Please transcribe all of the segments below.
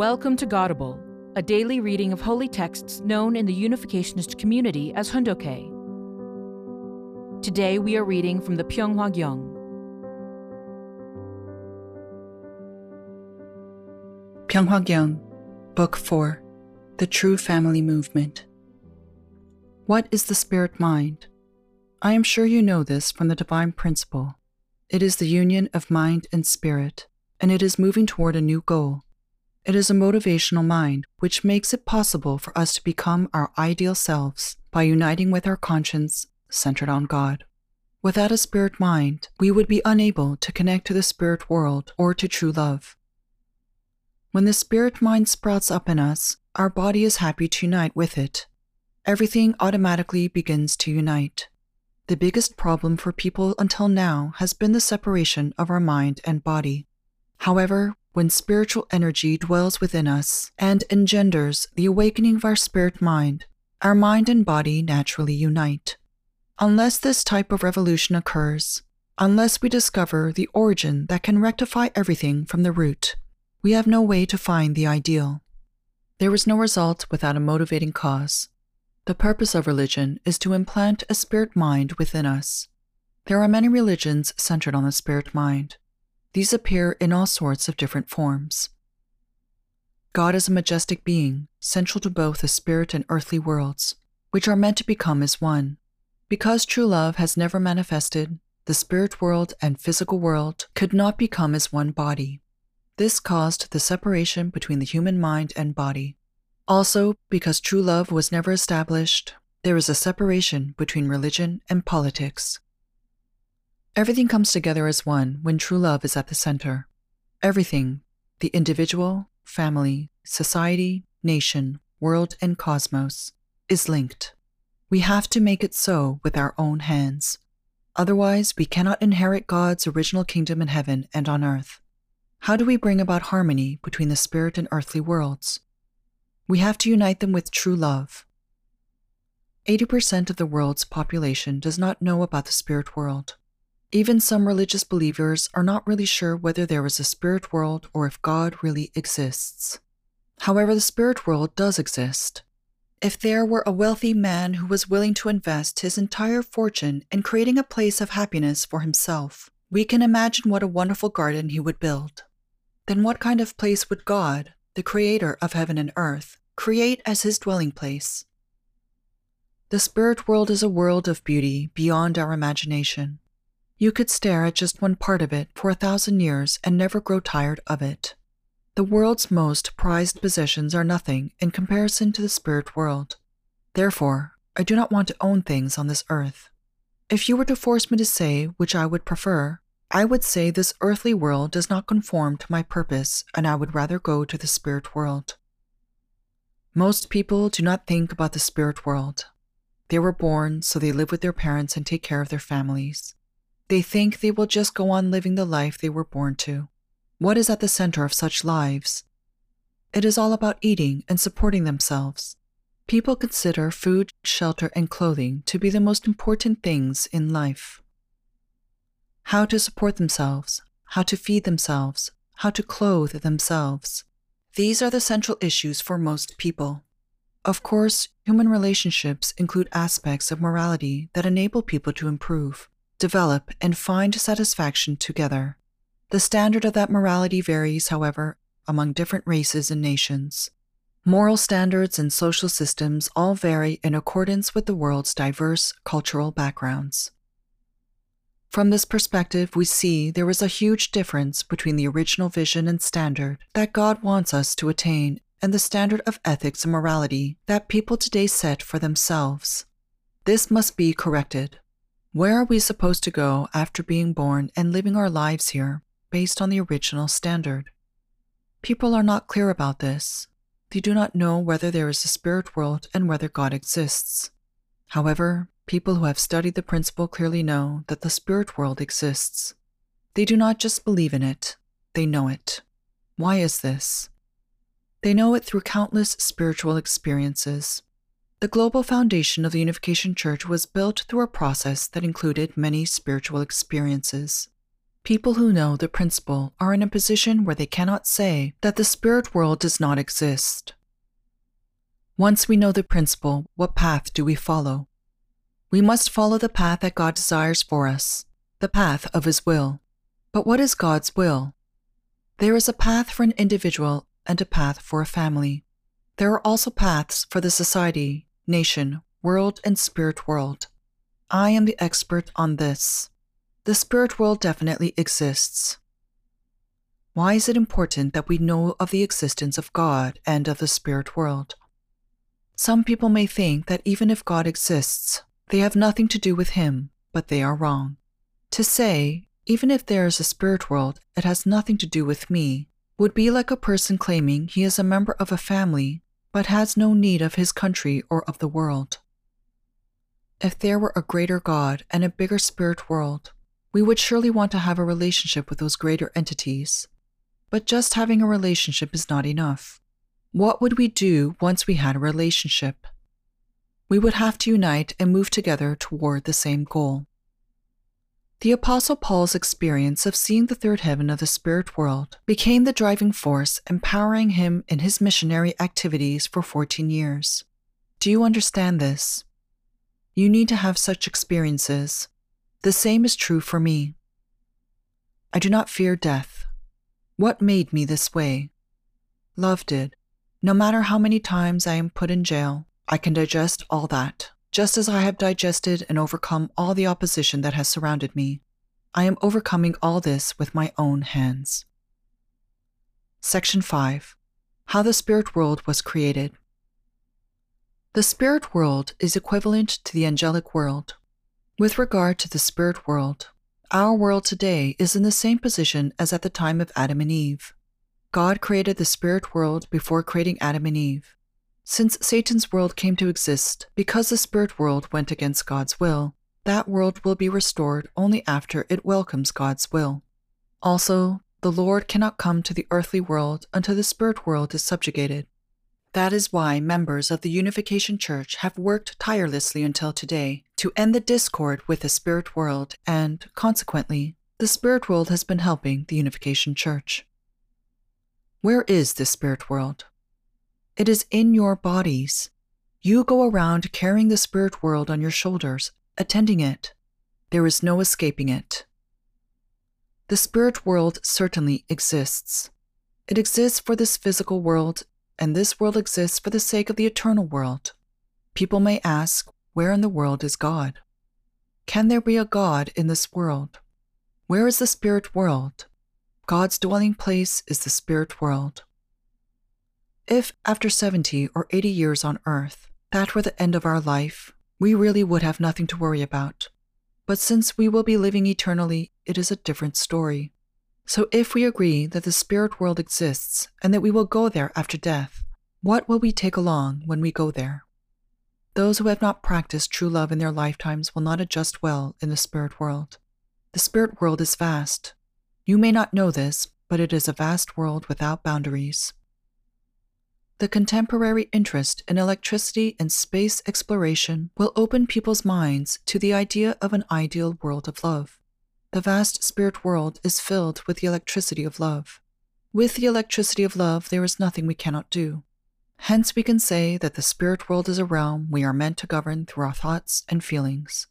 Welcome to Godible, a daily reading of holy texts known in the Unificationist community as Hoondokhae. Today we are reading from the Pyeonghwa Gyeong. Pyeonghwa Gyeong, Book 4 The True Family Movement. What is the spirit mind? I am sure you know this from the divine principle. It is the union of mind and spirit, and it is moving toward a new goal. It is a motivational mind which makes it possible for us to become our ideal selves by uniting with our conscience centered on God. Without a spirit mind, we would be unable to connect to the spirit world or to true love. When the spirit mind sprouts up in us, our body is happy to unite with it. Everything automatically begins to unite. The biggest problem for people until now has been the separation of our mind and body. However, when spiritual energy dwells within us and engenders the awakening of our spirit mind, our mind and body naturally unite. Unless this type of revolution occurs, unless we discover the origin that can rectify everything from the root, we have no way to find the ideal. There is no result without a motivating cause. The purpose of religion is to implant a spirit mind within us. There are many religions centered on the spirit mind. These appear in all sorts of different forms. God is a majestic being, central to both the spirit and earthly worlds, which are meant to become as one. Because true love has never manifested, the spirit world and physical world could not become as one body. This caused the separation between the human mind and body. Also, because true love was never established, there is a separation between religion and politics. Everything comes together as one when true love is at the center. Everything, the individual, family, society, nation, world, and cosmos, is linked. We have to make it so with our own hands. Otherwise, we cannot inherit God's original kingdom in heaven and on earth. How do we bring about harmony between the spirit and earthly worlds? We have to unite them with true love. 80% of the world's population does not know about the spirit world. Even some religious believers are not really sure whether there is a spirit world or if God really exists. However, the spirit world does exist. If there were a wealthy man who was willing to invest his entire fortune in creating a place of happiness for himself, we can imagine what a wonderful garden he would build. Then, what kind of place would God, the creator of heaven and earth, create as his dwelling place. The spirit world is a world of beauty beyond our imagination. You could stare at just one part of it for a thousand years and never grow tired of it. The world's most prized possessions are nothing in comparison to the spirit world. Therefore, I do not want to own things on this earth. If you were to force me to say which I would prefer, I would say this earthly world does not conform to my purpose and I would rather go to the spirit world. Most people do not think about the spirit world. They were born, so they live with their parents and take care of their families. They think they will just go on living the life they were born to. What is at the center of such lives? It is all about eating and supporting themselves. People consider food, shelter, and clothing to be the most important things in life. How to support themselves, how to feed themselves, how to clothe themselves. These are the central issues for most people. Of course, human relationships include aspects of morality that enable people to improve, develop, and find satisfaction together. The standard of that morality varies, however, among different races and nations. Moral standards and social systems all vary in accordance with the world's diverse cultural backgrounds. From this perspective, we see there is a huge difference between the original vision and standard that God wants us to attain and the standard of ethics and morality that people today set for themselves. This must be corrected. Where are we supposed to go after being born and living our lives here based on the original standard? People are not clear about this. They do not know whether there is a spirit world and whether God exists. However, People who have studied the principle clearly know that the spirit world exists. They do not just believe in it, they know it. Why is this? They know it through countless spiritual experiences. The global foundation of the Unification Church was built through a process that included many spiritual experiences. People who know the principle are in a position where they cannot say that the spirit world does not exist. Once we know the principle, what path do we follow? We must follow the path that God desires for us, the path of His will. But what is God's will? There is a path for an individual and a path for a family. There are also paths for the society, nation, world, and spirit world. I am the expert on this. The spirit world definitely exists. Why is it important that we know of the existence of God and of the spirit world? Some people may think that even if God exists, they have nothing to do with Him, but they are wrong. To say, even if there is a spirit world, it has nothing to do with me, would be like a person claiming he is a member of a family, but has no need of his country or of the world. If there were a greater God and a bigger spirit world, we would surely want to have a relationship with those greater entities. But just having a relationship is not enough. What would we do once we had a relationship? We would have to unite and move together toward the same goal. The Apostle Paul's experience of seeing the third heaven of the spirit world became the driving force empowering him in his missionary activities for 14 years. Do you understand this? You need to have such experiences. The same is true for me. I do not fear death. What made me this way? Love did. No matter how many times I am put in jail, I can digest all that just as I have digested and overcome all the opposition that has surrounded me, I am overcoming all this with my own hands. Section 5 How the Spirit World Was Created. The spirit world is equivalent to the angelic world. With regard to the spirit world, our world today is in the same position as at the time of Adam and Eve. God created the spirit world before creating Adam and Eve. Since Satan's world came to exist because the spirit world went against God's will, that world will be restored only after it welcomes God's will. Also, the Lord cannot come to the earthly world until the spirit world is subjugated. That is why members of the Unification Church have worked tirelessly until today to end the discord with the spirit world, and, consequently, the spirit world has been helping the Unification Church. Where is the spirit world? It is in your bodies. You go around carrying the spirit world on your shoulders, attending it. There is no escaping it. The spirit world certainly exists. It exists for this physical world, and this world exists for the sake of the eternal world. People may ask, where in the world is God? Can there be a God in this world? Where is the spirit world? God's dwelling place is the spirit world. If, after 70 or 80 years on Earth, that were the end of our life, we really would have nothing to worry about. But since we will be living eternally, it is a different story. So if we agree that the spirit world exists and that we will go there after death, what will we take along when we go there? Those who have not practiced true love in their lifetimes will not adjust well in the spirit world. The spirit world is vast. You may not know this, but it is a vast world without boundaries. The contemporary interest in electricity and space exploration will open people's minds to the idea of an ideal world of love. The vast spirit world is filled with the electricity of love. With the electricity of love, there is nothing we cannot do. Hence, we can say that the spirit world is a realm we are meant to govern through our thoughts and feelings.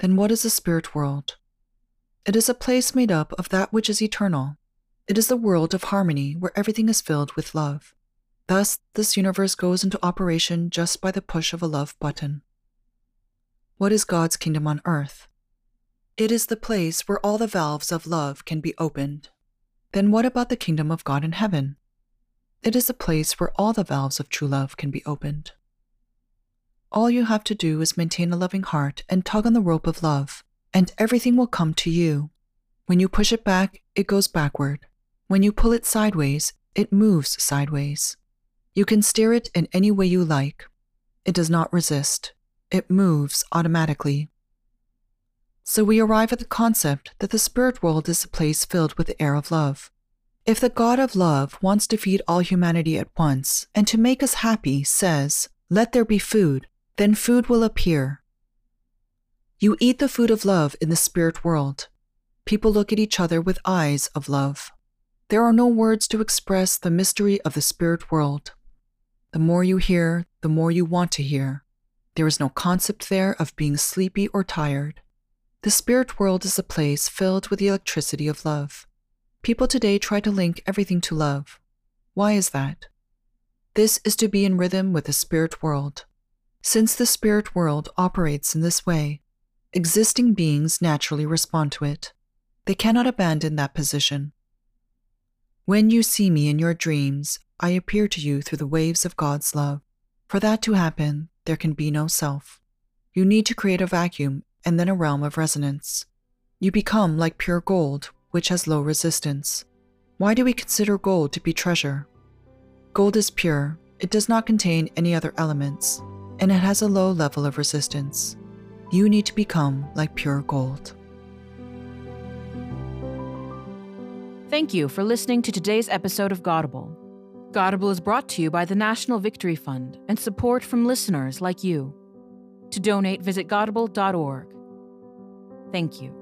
Then, what is the spirit world? It is a place made up of that which is eternal. It is the world of harmony where everything is filled with love. Thus, this universe goes into operation just by the push of a love button. What is God's kingdom on earth? It is the place where all the valves of love can be opened. Then what about the kingdom of God in heaven? It is a place where all the valves of true love can be opened. All you have to do is maintain a loving heart and tug on the rope of love, and everything will come to you. When you push it back, it goes backward. When you pull it sideways, it moves sideways. You can steer it in any way you like. It does not resist, it moves automatically. So we arrive at the concept that the spirit world is a place filled with the air of love. If the God of love wants to feed all humanity at once and to make us happy says, Let there be food, then food will appear. You eat the food of love in the spirit world. People look at each other with eyes of love. There are no words to express the mystery of the spirit world. The more you hear, the more you want to hear. There is no concept there of being sleepy or tired. The spirit world is a place filled with the electricity of love. People today try to link everything to love. Why is that? This is to be in rhythm with the spirit world. Since the spirit world operates in this way, existing beings naturally respond to it. They cannot abandon that position. When you see me in your dreams, I appear to you through the waves of God's love. For that to happen, there can be no self. You need to create a vacuum and then a realm of resonance. You become like pure gold, which has low resistance. Why do we consider gold to be treasure? Gold is pure, it does not contain any other elements, and it has a low level of resistance. You need to become like pure gold. Thank you for listening to today's episode of Godible. Godible is brought to you by the National Victory Fund and support from listeners like you. To donate, visit godible.org. Thank you.